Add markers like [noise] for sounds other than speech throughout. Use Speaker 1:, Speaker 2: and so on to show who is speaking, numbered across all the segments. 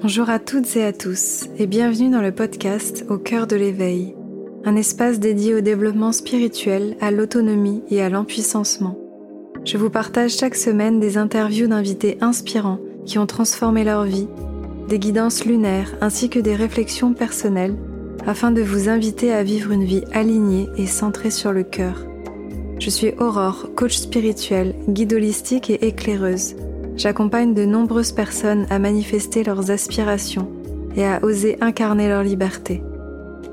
Speaker 1: Bonjour à toutes et à tous et bienvenue dans le podcast Au cœur de l'éveil, un espace dédié au développement spirituel, à l'autonomie et à l'empuissancement. Je vous partage chaque semaine des interviews d'invités inspirants qui ont transformé leur vie, des guidances lunaires ainsi que des réflexions personnelles afin de vous inviter à vivre une vie alignée et centrée sur le cœur. Je suis Aurore, coach spirituel, guide holistique et éclaireuse j'accompagne de nombreuses personnes à manifester leurs aspirations et à oser incarner leur liberté.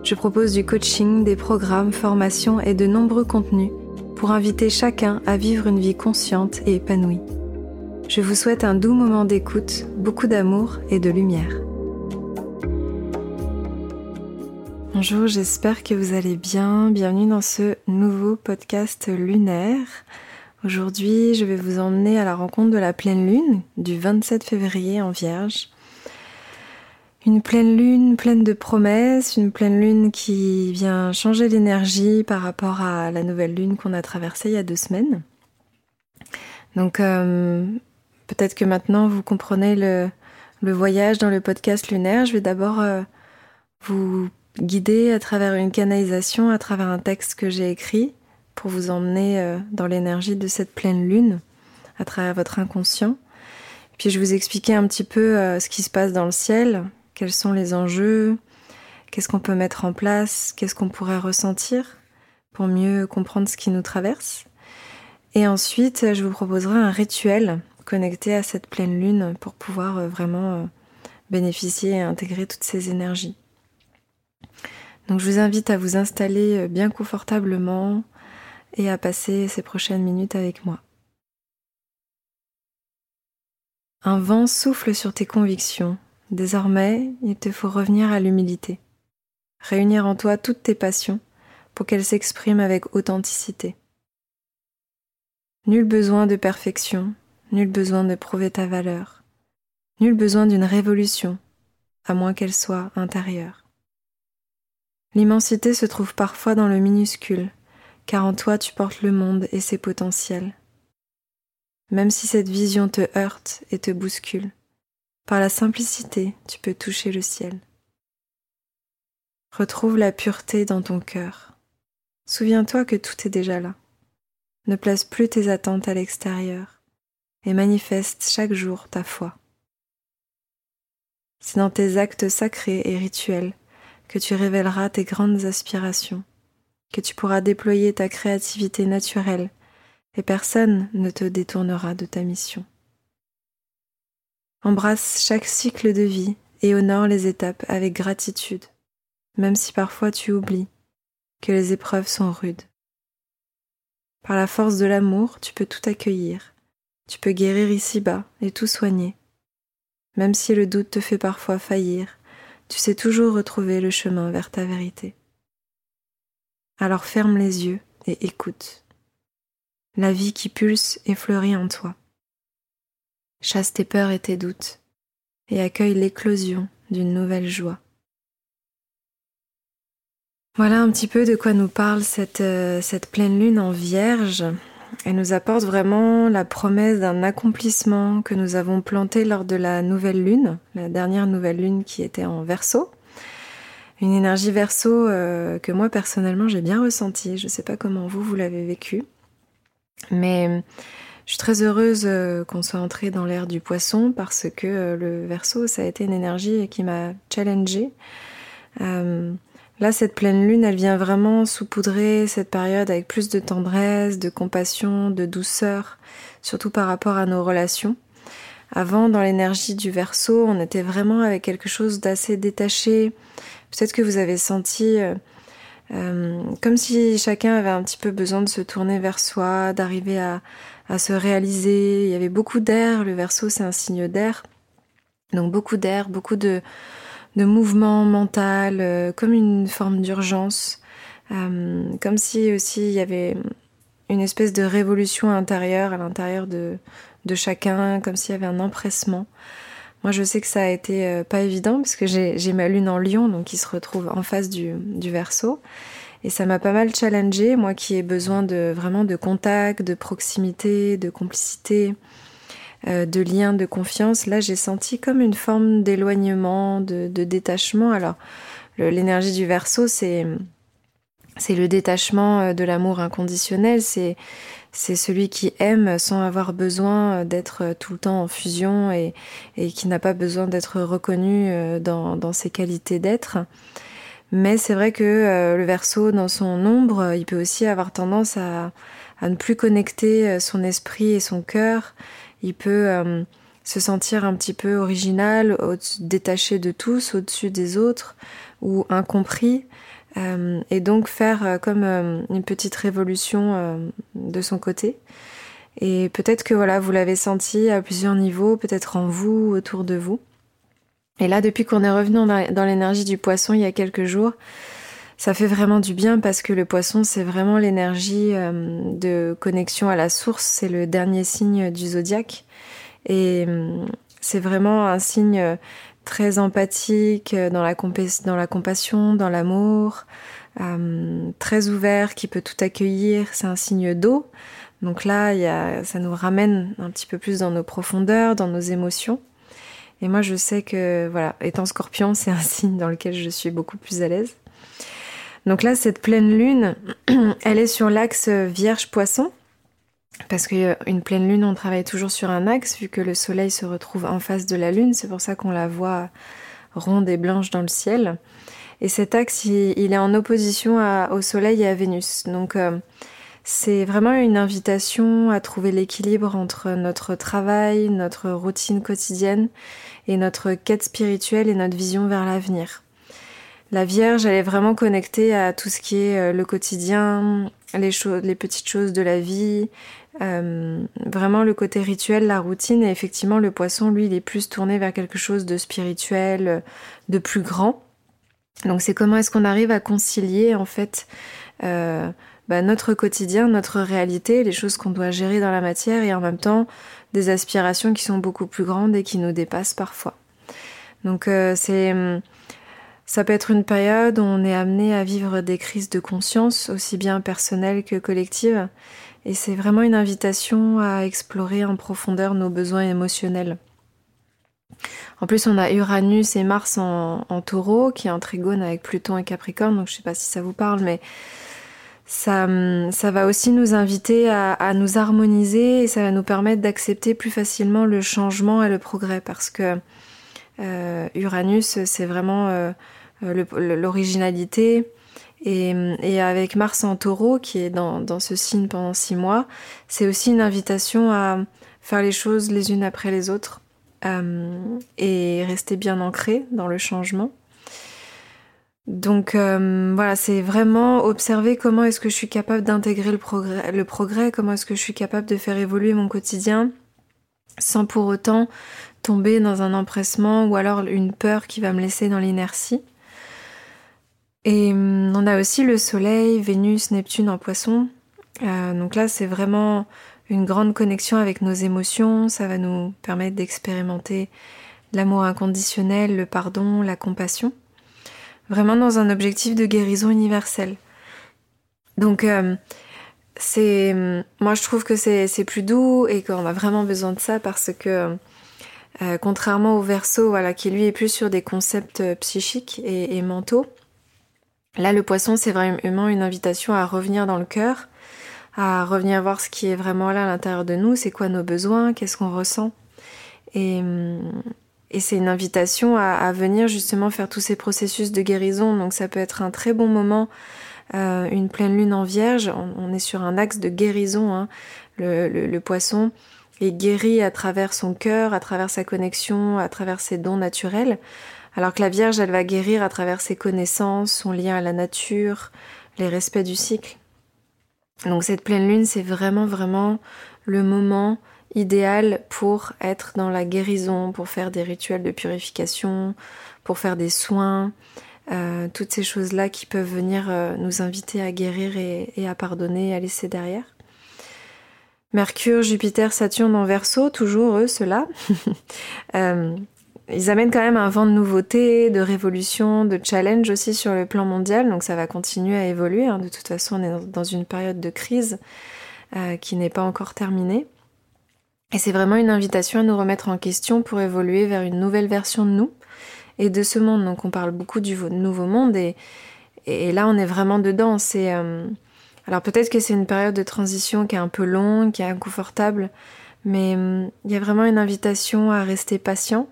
Speaker 1: Je propose du coaching, des programmes, formations et de nombreux contenus pour inviter chacun à vivre une vie consciente et épanouie. Je vous souhaite un doux moment d'écoute, beaucoup d'amour et de lumière. Bonjour, j'espère que vous allez bien. Bienvenue dans ce nouveau podcast lunaire. Aujourd'hui, je vais vous emmener à la rencontre de la pleine lune du 27 février en Vierge. Une pleine lune pleine de promesses, une pleine lune qui vient changer l'énergie par rapport à la nouvelle lune qu'on a traversée il y a deux semaines. Donc euh, peut-être que maintenant vous comprenez le, voyage dans le podcast lunaire. Je vais d'abord euh, vous guider à travers une canalisation, à travers un texte que j'ai écrit pour vous emmener euh, dans l'énergie de cette pleine lune à travers votre inconscient. Puis je vous expliquer un petit peu euh, ce qui se passe dans le ciel, quels sont les enjeux, qu'est-ce qu'on peut mettre en place, qu'est-ce qu'on pourrait ressentir pour mieux comprendre ce qui nous traverse. Et ensuite, je vous proposerai un rituel connecté à cette pleine lune pour pouvoir euh, vraiment bénéficier et intégrer toutes ces énergies. Donc je vous invite à vous installer bien confortablement, et à passer ces prochaines minutes avec moi. Un vent souffle sur tes convictions. Désormais, il te faut revenir à l'humilité. Réunir en toi toutes tes passions pour qu'elles s'expriment avec authenticité. Nul besoin de perfection, nul besoin de prouver ta valeur, nul besoin d'une révolution, à moins qu'elle soit intérieure. L'immensité se trouve parfois dans le minuscule, car en toi tu portes le monde et ses potentiels. Même si cette vision te heurte et te bouscule, par la simplicité tu peux toucher le ciel. Retrouve la pureté dans ton cœur. Souviens-toi que tout est déjà là. Ne place plus tes attentes à l'extérieur et manifeste chaque jour ta foi. C'est dans tes actes sacrés et rituels que tu révéleras tes grandes aspirations que tu pourras déployer ta créativité naturelle et personne ne te détournera de ta mission. Embrasse chaque cycle de vie et honore les étapes avec gratitude, même si parfois tu oublies que les épreuves sont rudes. Par la force de l'amour, tu peux tout accueillir, tu peux guérir ici-bas et tout soigner. Même si le doute te fait parfois faillir, tu sais toujours retrouver le chemin vers ta vérité. Alors ferme les yeux et écoute. La vie qui pulse et fleurit en toi. Chasse tes peurs et tes doutes et accueille l'éclosion d'une nouvelle joie. Voilà un petit peu de quoi nous parle cette, euh, cette pleine lune en vierge. Elle nous apporte vraiment la promesse d'un accomplissement que nous avons planté lors de la nouvelle lune, la dernière nouvelle lune qui était en verso une énergie verso euh, que moi personnellement j'ai bien ressentie. Je ne sais pas comment vous, vous l'avez vécu. Mais je suis très heureuse euh, qu'on soit entré dans l'ère du poisson parce que euh, le verso, ça a été une énergie qui m'a challengée. là, cette pleine lune, elle vient vraiment saupoudrer cette période avec plus de tendresse, de compassion, de douceur, surtout par rapport à nos relations. Avant, dans l'énergie du verso, on était vraiment avec quelque chose d'assez détaché, Peut-être que vous avez senti euh, euh, comme si chacun avait un petit peu besoin de se tourner vers soi, d'arriver à, se réaliser. Il y avait beaucoup d'air. Le verso, c'est un signe d'air. Donc beaucoup d'air, beaucoup de, de mouvement mental, euh, comme une forme d'urgence. comme si aussi il y avait une espèce de révolution intérieure à l'intérieur de, de chacun, comme s'il y avait un empressement. Moi, je sais que ça a été euh, pas évident parce que j'ai ma lune en lion, donc qui se retrouve en face du, du verso. Et ça m'a pas mal challengé, moi qui ai besoin de vraiment de contact, de proximité, de complicité. de lien, de confiance. Là, j'ai senti comme une forme d'éloignement, de, détachement. Alors, l'énergie du verso, c'est c'est le détachement de l'amour inconditionnel, c'est c'est celui qui aime sans avoir besoin d'être tout le temps en fusion et, qui n'a pas besoin d'être reconnu dans, dans ses qualités d'être. Mais c'est vrai que euh, le verso, dans son ombre, il peut aussi avoir tendance à, ne plus connecter euh, son esprit et son cœur. Il peut euh, se sentir un petit peu original, détaché de tous, au-dessus des autres, ou incompris. Et donc faire comme une petite révolution de son côté. Et peut-être que voilà, vous l'avez senti à plusieurs niveaux, peut-être en vous, autour de vous. Et là, depuis qu'on est revenu dans l'énergie du poisson il y a quelques jours, ça fait vraiment du bien parce que le poisson, c'est vraiment l'énergie euh, de connexion à la source. C'est le dernier signe du zodiaque. Et euh, c'est vraiment un signe euh, très empathique dans la, dans la compassion, dans l'amour, très ouvert, qui peut tout accueillir. C'est un signe d'eau. Donc là, ça nous ramène un petit peu plus dans nos profondeurs, dans nos émotions. Et moi, je sais que, voilà, étant scorpion, c'est un [laughs] signe dans lequel je suis beaucoup plus à l'aise. Donc là, cette pleine lune, [clears throat] elle est sur l'axe vierge-poisson. Parce qu'une euh, pleine lune, on travaille toujours sur un axe, vu que le soleil se retrouve en face de la lune. C'est pour ça qu'on la voit ronde et blanche dans le ciel. Et cet axe, il, est en opposition au soleil et à Vénus. Donc, euh, c'est vraiment une invitation à trouver l'équilibre entre notre travail, notre routine quotidienne et notre quête spirituelle et notre vision vers l'avenir. La Vierge, elle est vraiment connectée à tout ce qui est euh, le quotidien, les, choses, les petites choses de la vie, euh, vraiment le côté rituel, la routine. Et effectivement, le poisson, lui, il est plus tourné vers quelque chose de spirituel, de plus grand. Donc c'est comment est-ce qu'on arrive à concilier en fait euh, bah, notre quotidien, notre réalité, les choses qu'on doit gérer dans la matière et en même temps des aspirations qui sont beaucoup plus grandes et qui nous dépassent parfois. Donc euh, c'est ça peut être une période où on est amené à vivre des crises de conscience, aussi bien personnelles que collectives, et c'est vraiment une invitation à explorer en profondeur nos besoins émotionnels. En plus, on a Uranus et Mars en, taureau, qui est en trigone avec Pluton et Capricorne, donc je sais pas si ça vous parle, mais ça, va aussi nous inviter à, à, nous harmoniser et ça va nous permettre d'accepter plus facilement le changement et le progrès parce que euh, Uranus, c'est vraiment euh, l'originalité. Et, avec Mars en taureau, qui est dans, ce signe pendant six mois, c'est aussi une invitation à faire les choses les unes après les autres euh, et rester bien ancré dans le changement. Donc euh, voilà, c'est vraiment observer comment est-ce que je suis capable d'intégrer le progrès, comment est-ce que je suis capable de faire évoluer mon quotidien sans pour autant tomber dans un empressement ou alors une peur qui va me laisser dans l'inertie. Et hum, on a aussi le Soleil, Vénus, Neptune en poisson. Euh, donc là, c'est vraiment une grande connexion avec nos émotions. Ça va nous permettre d'expérimenter l'amour inconditionnel, le pardon, la compassion vraiment dans un objectif de guérison universelle. Donc euh, c'est moi je trouve que c'est plus doux et qu'on a vraiment besoin de ça parce que euh, contrairement au verso voilà qui lui est plus sur des concepts euh, psychiques et, et mentaux là le poisson c'est vraiment une invitation à revenir dans le cœur à revenir voir ce qui est vraiment là à l'intérieur de nous c'est quoi nos besoins qu'est-ce qu'on ressent et, et c'est une invitation à, venir justement faire tous ces processus de guérison. Donc ça peut être un très bon moment, euh, une pleine lune en vierge. On, est sur un axe de guérison. Hein. Le, poisson est guéri à travers son cœur, à travers sa connexion, à travers ses dons naturels. Alors que la Vierge, elle va guérir à travers ses connaissances, son lien à la nature, les respects du cycle. Donc cette pleine lune, c'est vraiment, vraiment le moment idéal pour être dans la guérison, pour faire des rituels de purification, pour faire des soins, euh, toutes ces choses-là qui peuvent venir euh, nous inviter à guérir et, à pardonner à laisser derrière. Mercure, Jupiter, Saturne en verso, toujours eux, ceux-là. [laughs] Euh, ils amènent quand même un vent de nouveauté, de révolution, de challenge aussi sur le plan mondial, donc ça va continuer à évoluer. Hein. De toute façon, on est dans une période de crise qui n'est pas encore terminée. Et c'est vraiment une invitation à nous remettre en question pour évoluer vers une nouvelle version de nous et de ce monde. Donc on parle beaucoup du nouveau monde et, et là on est vraiment dedans. C'est euh, alors peut-être que c'est une période de transition qui est un peu longue, qui est inconfortable, mais euh, il y a vraiment une invitation à rester patient,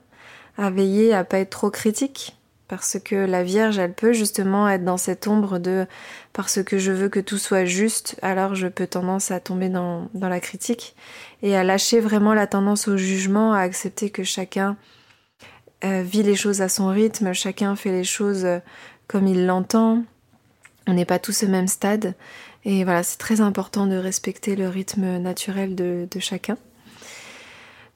Speaker 1: à veiller à pas être trop critique, parce que la Vierge, elle peut justement être dans cette ombre de parce que je veux que tout soit juste, alors je peux tendance à tomber dans, dans la critique et à lâcher vraiment la tendance au jugement, à accepter que chacun euh, vit les choses à son rythme, chacun fait les choses euh, comme il l'entend. On n'est pas tous au même stade. Et voilà, c'est très important de respecter le rythme naturel de, de chacun.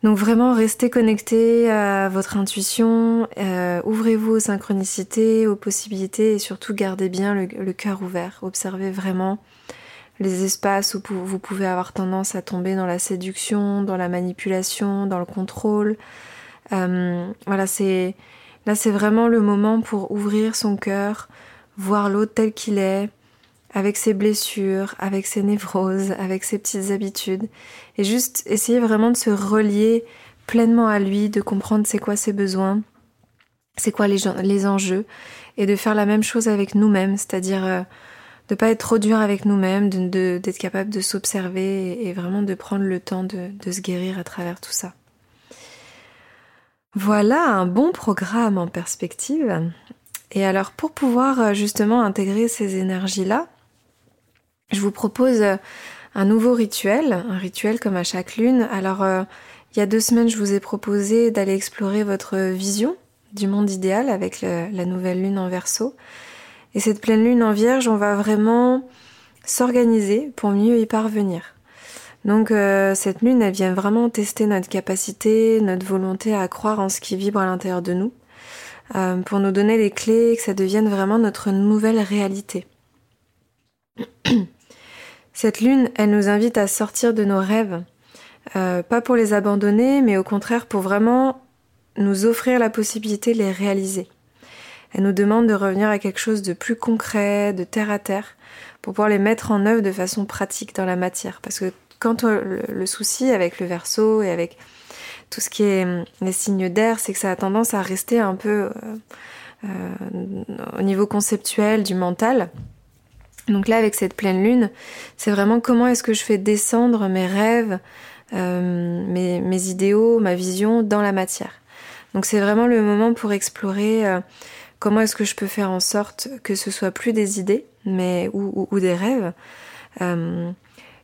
Speaker 1: Donc vraiment, restez connecté à votre intuition, euh, ouvrez-vous aux synchronicités, aux possibilités et surtout gardez bien le, le cœur ouvert. Observez vraiment les espaces où vous pouvez avoir tendance à tomber dans la séduction, dans la manipulation, dans le contrôle. Euh, voilà, c'est là c'est vraiment le moment pour ouvrir son cœur, voir l'autre tel qu'il est, avec ses blessures, avec ses névroses, avec ses petites habitudes, et juste essayer vraiment de se relier pleinement à lui, de comprendre c'est quoi ses besoins, c'est quoi les, enjeux, et de faire la même chose avec nous-mêmes, c'est-à-dire euh, de pas être trop dur avec nous-mêmes, d'être capable de s'observer et, vraiment de prendre le temps de, de se guérir à travers tout ça. Voilà un bon programme en perspective. Et alors pour pouvoir euh, justement intégrer ces énergies-là, je vous propose euh, un nouveau rituel, un rituel comme à chaque lune. Alors, euh, il y a deux semaines, je vous ai proposé d'aller explorer votre vision du monde idéal avec la nouvelle lune en verso. Et cette pleine lune en vierge, on va vraiment s'organiser pour mieux y parvenir. Donc euh, cette lune, elle vient vraiment tester notre capacité, notre volonté à croire en ce qui vibre à l'intérieur de nous, pour nous donner les clés, que ça devienne vraiment notre nouvelle réalité. [clears throat] Cette lune, elle nous invite à sortir de nos rêves, euh, pas pour les abandonner, mais au contraire pour vraiment nous offrir la possibilité de les réaliser. Elle nous demande de revenir à quelque chose de plus concret, de terre à terre, pour pouvoir les mettre en œuvre de façon pratique dans la matière. Parce que quand le, souci avec le verso et avec tout ce qui est hum, les signes d'air, c'est que ça a tendance à rester un peu euh, euh, au niveau conceptuel du mental. Donc là, avec cette pleine lune, c'est vraiment comment est-ce que je fais descendre mes rêves, euh, mes, idéaux, ma vision dans la matière. Donc c'est vraiment le moment pour explorer euh, comment est-ce que je peux faire en sorte que ce soit plus des idées, mais ou, ou, des rêves. Euh,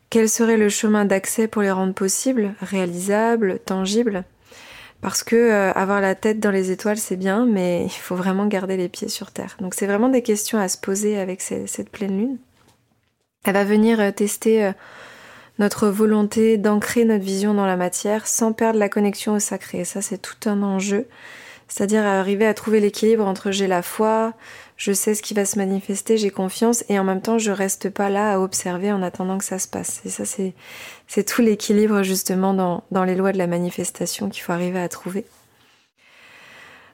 Speaker 1: quel serait le chemin d'accès pour les rendre possibles, réalisables, tangibles? Parce que euh, avoir la tête dans les étoiles c'est bien, mais [laughs] il faut vraiment garder les pieds sur terre. Donc c'est vraiment des questions à se poser avec cette pleine lune. Elle va venir euh, tester euh, notre volonté d'ancrer notre vision dans la matière sans perdre la connexion au sacré. Et ça c'est tout un enjeu. C'est-à-dire arriver à trouver l'équilibre entre j'ai la foi, je sais ce qui va se manifester, j'ai confiance et en même temps je reste pas là à observer en attendant que ça se passe. Et ça c'est tout l'équilibre justement dans, les lois de la manifestation qu'il faut arriver à trouver.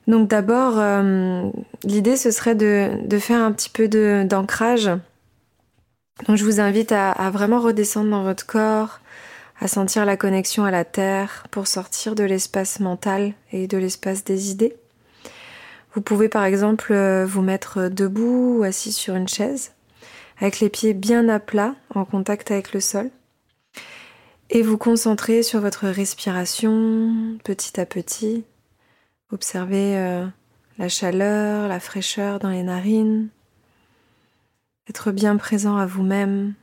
Speaker 1: Donc d'abord euh, l'idée ce serait de, faire un petit peu d'ancrage. Donc je vous invite à vraiment redescendre dans votre corps, à sentir la connexion à la terre pour sortir de l'espace mental et de l'espace des idées. Vous pouvez par exemple euh, vous mettre debout ou assis sur une chaise, avec les pieds bien à plat, en contact avec le sol, et vous concentrer sur votre respiration petit à petit. Observez euh, la chaleur, la fraîcheur dans les narines, être bien présent à vous-même,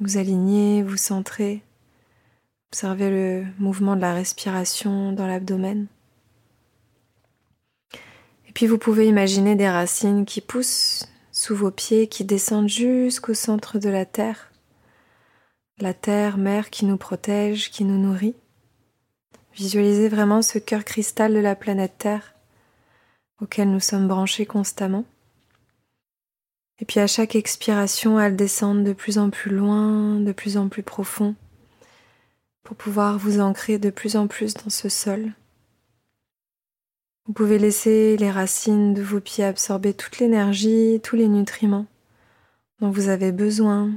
Speaker 1: vous aligner, vous centrer, observez le mouvement de la respiration dans l'abdomen. Puis vous pouvez imaginer des racines qui poussent sous vos pieds, qui descendent jusqu'au centre de la terre. La terre, mère qui nous protège, qui nous nourrit. Visualisez vraiment ce cœur cristal de la planète Terre auquel nous sommes branchés constamment. Et puis à chaque expiration, elle descend de plus en plus loin, de plus en plus profond, pour pouvoir vous ancrer de plus en plus dans ce sol. Vous pouvez laisser les racines de vos pieds absorber toute l'énergie, tous les nutriments dont vous avez besoin,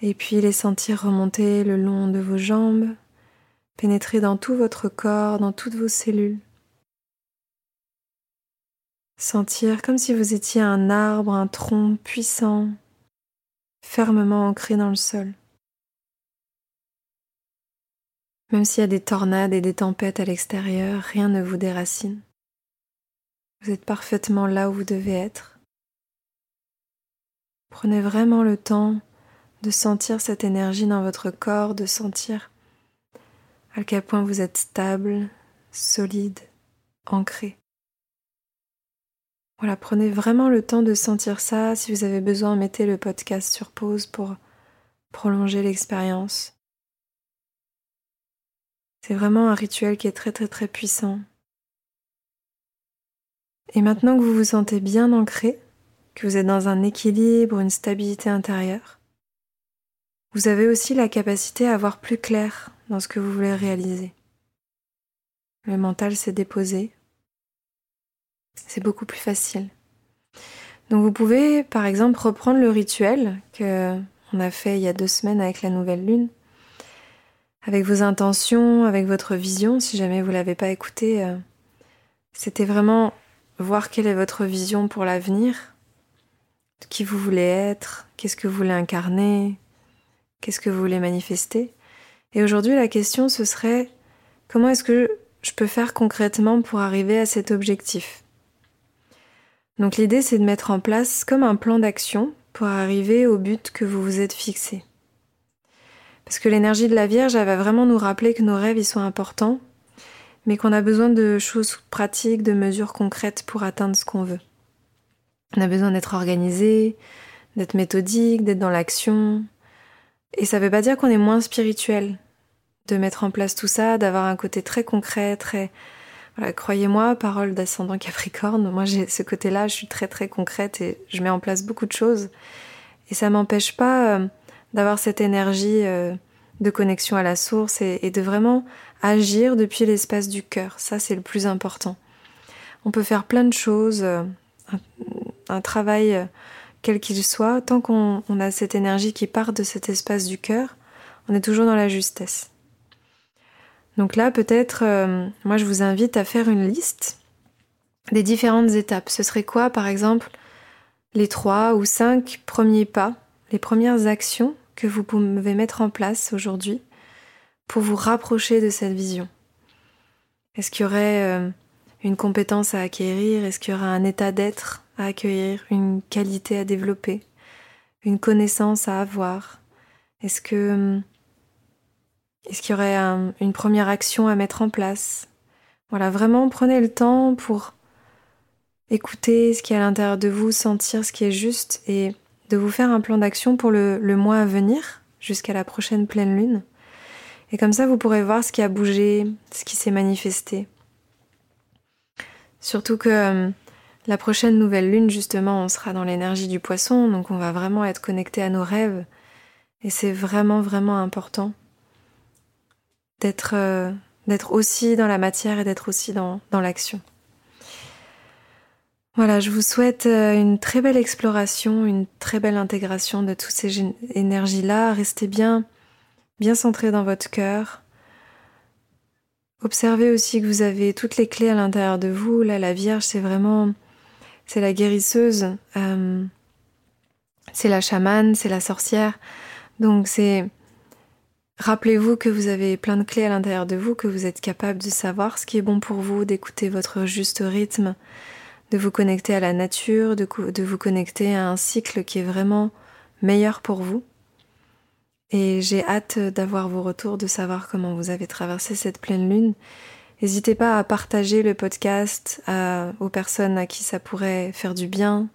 Speaker 1: et puis les sentir remonter le long de vos jambes pénétrer dans tout votre corps, dans toutes vos cellules. Sentir comme si vous étiez un arbre, un tronc puissant, fermement ancré dans le sol. Même s'il y a des tornades et des tempêtes à l'extérieur, rien ne vous déracine. Vous êtes parfaitement là où vous devez être. Prenez vraiment le temps de sentir cette énergie dans votre corps, de sentir à quel point vous êtes stable, solide, ancré. Voilà, prenez vraiment le temps de sentir ça. Si vous avez besoin, mettez le podcast sur pause pour prolonger l'expérience. C'est vraiment un rituel qui est très très très puissant. Et maintenant que vous vous sentez bien ancré, que vous êtes dans un équilibre, une stabilité intérieure, vous avez aussi la capacité à voir plus clair dans ce que vous voulez réaliser. Le mental s'est déposé. C'est beaucoup plus facile. Donc vous pouvez par exemple reprendre le rituel que on a fait il y a deux semaines avec la nouvelle lune, avec vos intentions, avec votre vision. Si jamais vous l'avez pas écouté, euh, c'était vraiment voir quelle est votre vision pour l'avenir, qui vous voulez être, qu'est-ce que vous voulez incarner, qu'est-ce que vous voulez manifester. Et aujourd'hui, la question, ce serait comment est-ce que je peux faire concrètement pour arriver à cet objectif? Donc l'idée, c'est de mettre en place comme un plan d'action pour arriver au but que vous vous êtes fixé. Parce que l'énergie de la Vierge, elle va vraiment nous rappeler que nos rêves, ils sont importants, mais qu'on a besoin de choses pratiques, de mesures concrètes pour atteindre ce qu'on veut. On a besoin d'être organisé, d'être méthodique, d'être dans l'action. Et ça ne veut pas dire qu'on est moins spirituel de mettre en place tout ça, d'avoir un côté très concret, très voilà, croyez-moi, parole d'ascendant Capricorne, moi j'ai ce côté-là, je suis très très concrète et je mets en place beaucoup de choses et ça m'empêche pas euh, d'avoir cette énergie euh, de connexion à la source et, de vraiment agir depuis l'espace du cœur. Ça c'est le plus important. On peut faire plein de choses, euh, un, travail quel qu'il soit, tant qu'on a cette énergie qui part de cet espace du cœur, on est toujours dans la justesse. Donc là, peut-être, euh, moi, je vous invite à faire une liste des différentes étapes. Ce serait quoi, par exemple, les trois ou cinq premiers pas, les premières actions que vous pouvez mettre en place aujourd'hui pour vous rapprocher de cette vision. Est-ce qu'il y aurait euh, une compétence à acquérir? Est-ce qu'il y aura un état d'être à accueillir Une qualité à développer? Une connaissance à avoir? Est-ce est-ce qu'il y aurait une première action à mettre en place? Voilà, vraiment prenez le temps pour écouter ce qui est à l'intérieur de vous, sentir ce qui est juste et de vous faire un plan d'action pour le, le mois à venir, jusqu'à la prochaine pleine lune. Et comme ça, vous pourrez voir ce qui a bougé, ce qui s'est manifesté. Surtout que euh, la prochaine nouvelle lune, justement, on sera dans l'énergie du poisson, donc on va vraiment être connecté à nos rêves. Et c'est vraiment, vraiment important d'être euh, aussi dans la matière et d'être aussi dans l'action. Voilà, je vous souhaite euh, une très belle exploration, une très belle intégration de toutes ces énergies-là. Restez bien, bien centré dans votre cœur. Observez aussi que vous avez toutes les clés à l'intérieur de vous. Là, la Vierge, c'est vraiment, c'est la guérisseuse, euh, c'est la chamane, c'est la sorcière. Donc c'est Rappelez-vous que vous avez plein de clés à l'intérieur de vous, que vous êtes capable de savoir ce qui est bon pour vous, d'écouter votre juste rythme, de vous connecter à la nature, de, vous connecter à un cycle qui est vraiment meilleur pour vous. Et j'ai hâte d'avoir vos retours, de savoir comment vous avez traversé cette pleine lune. N'hésitez pas à partager le podcast aux personnes à qui ça pourrait faire du bien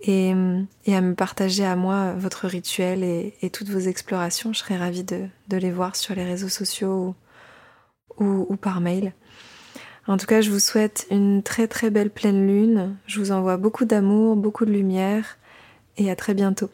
Speaker 1: et, à me partager à moi votre rituel et, toutes vos explorations. Je serais ravie de, les voir sur les réseaux sociaux ou, ou par mail. En tout cas, je vous souhaite une très très belle pleine lune. Je vous envoie beaucoup d'amour, beaucoup de lumière et à très bientôt.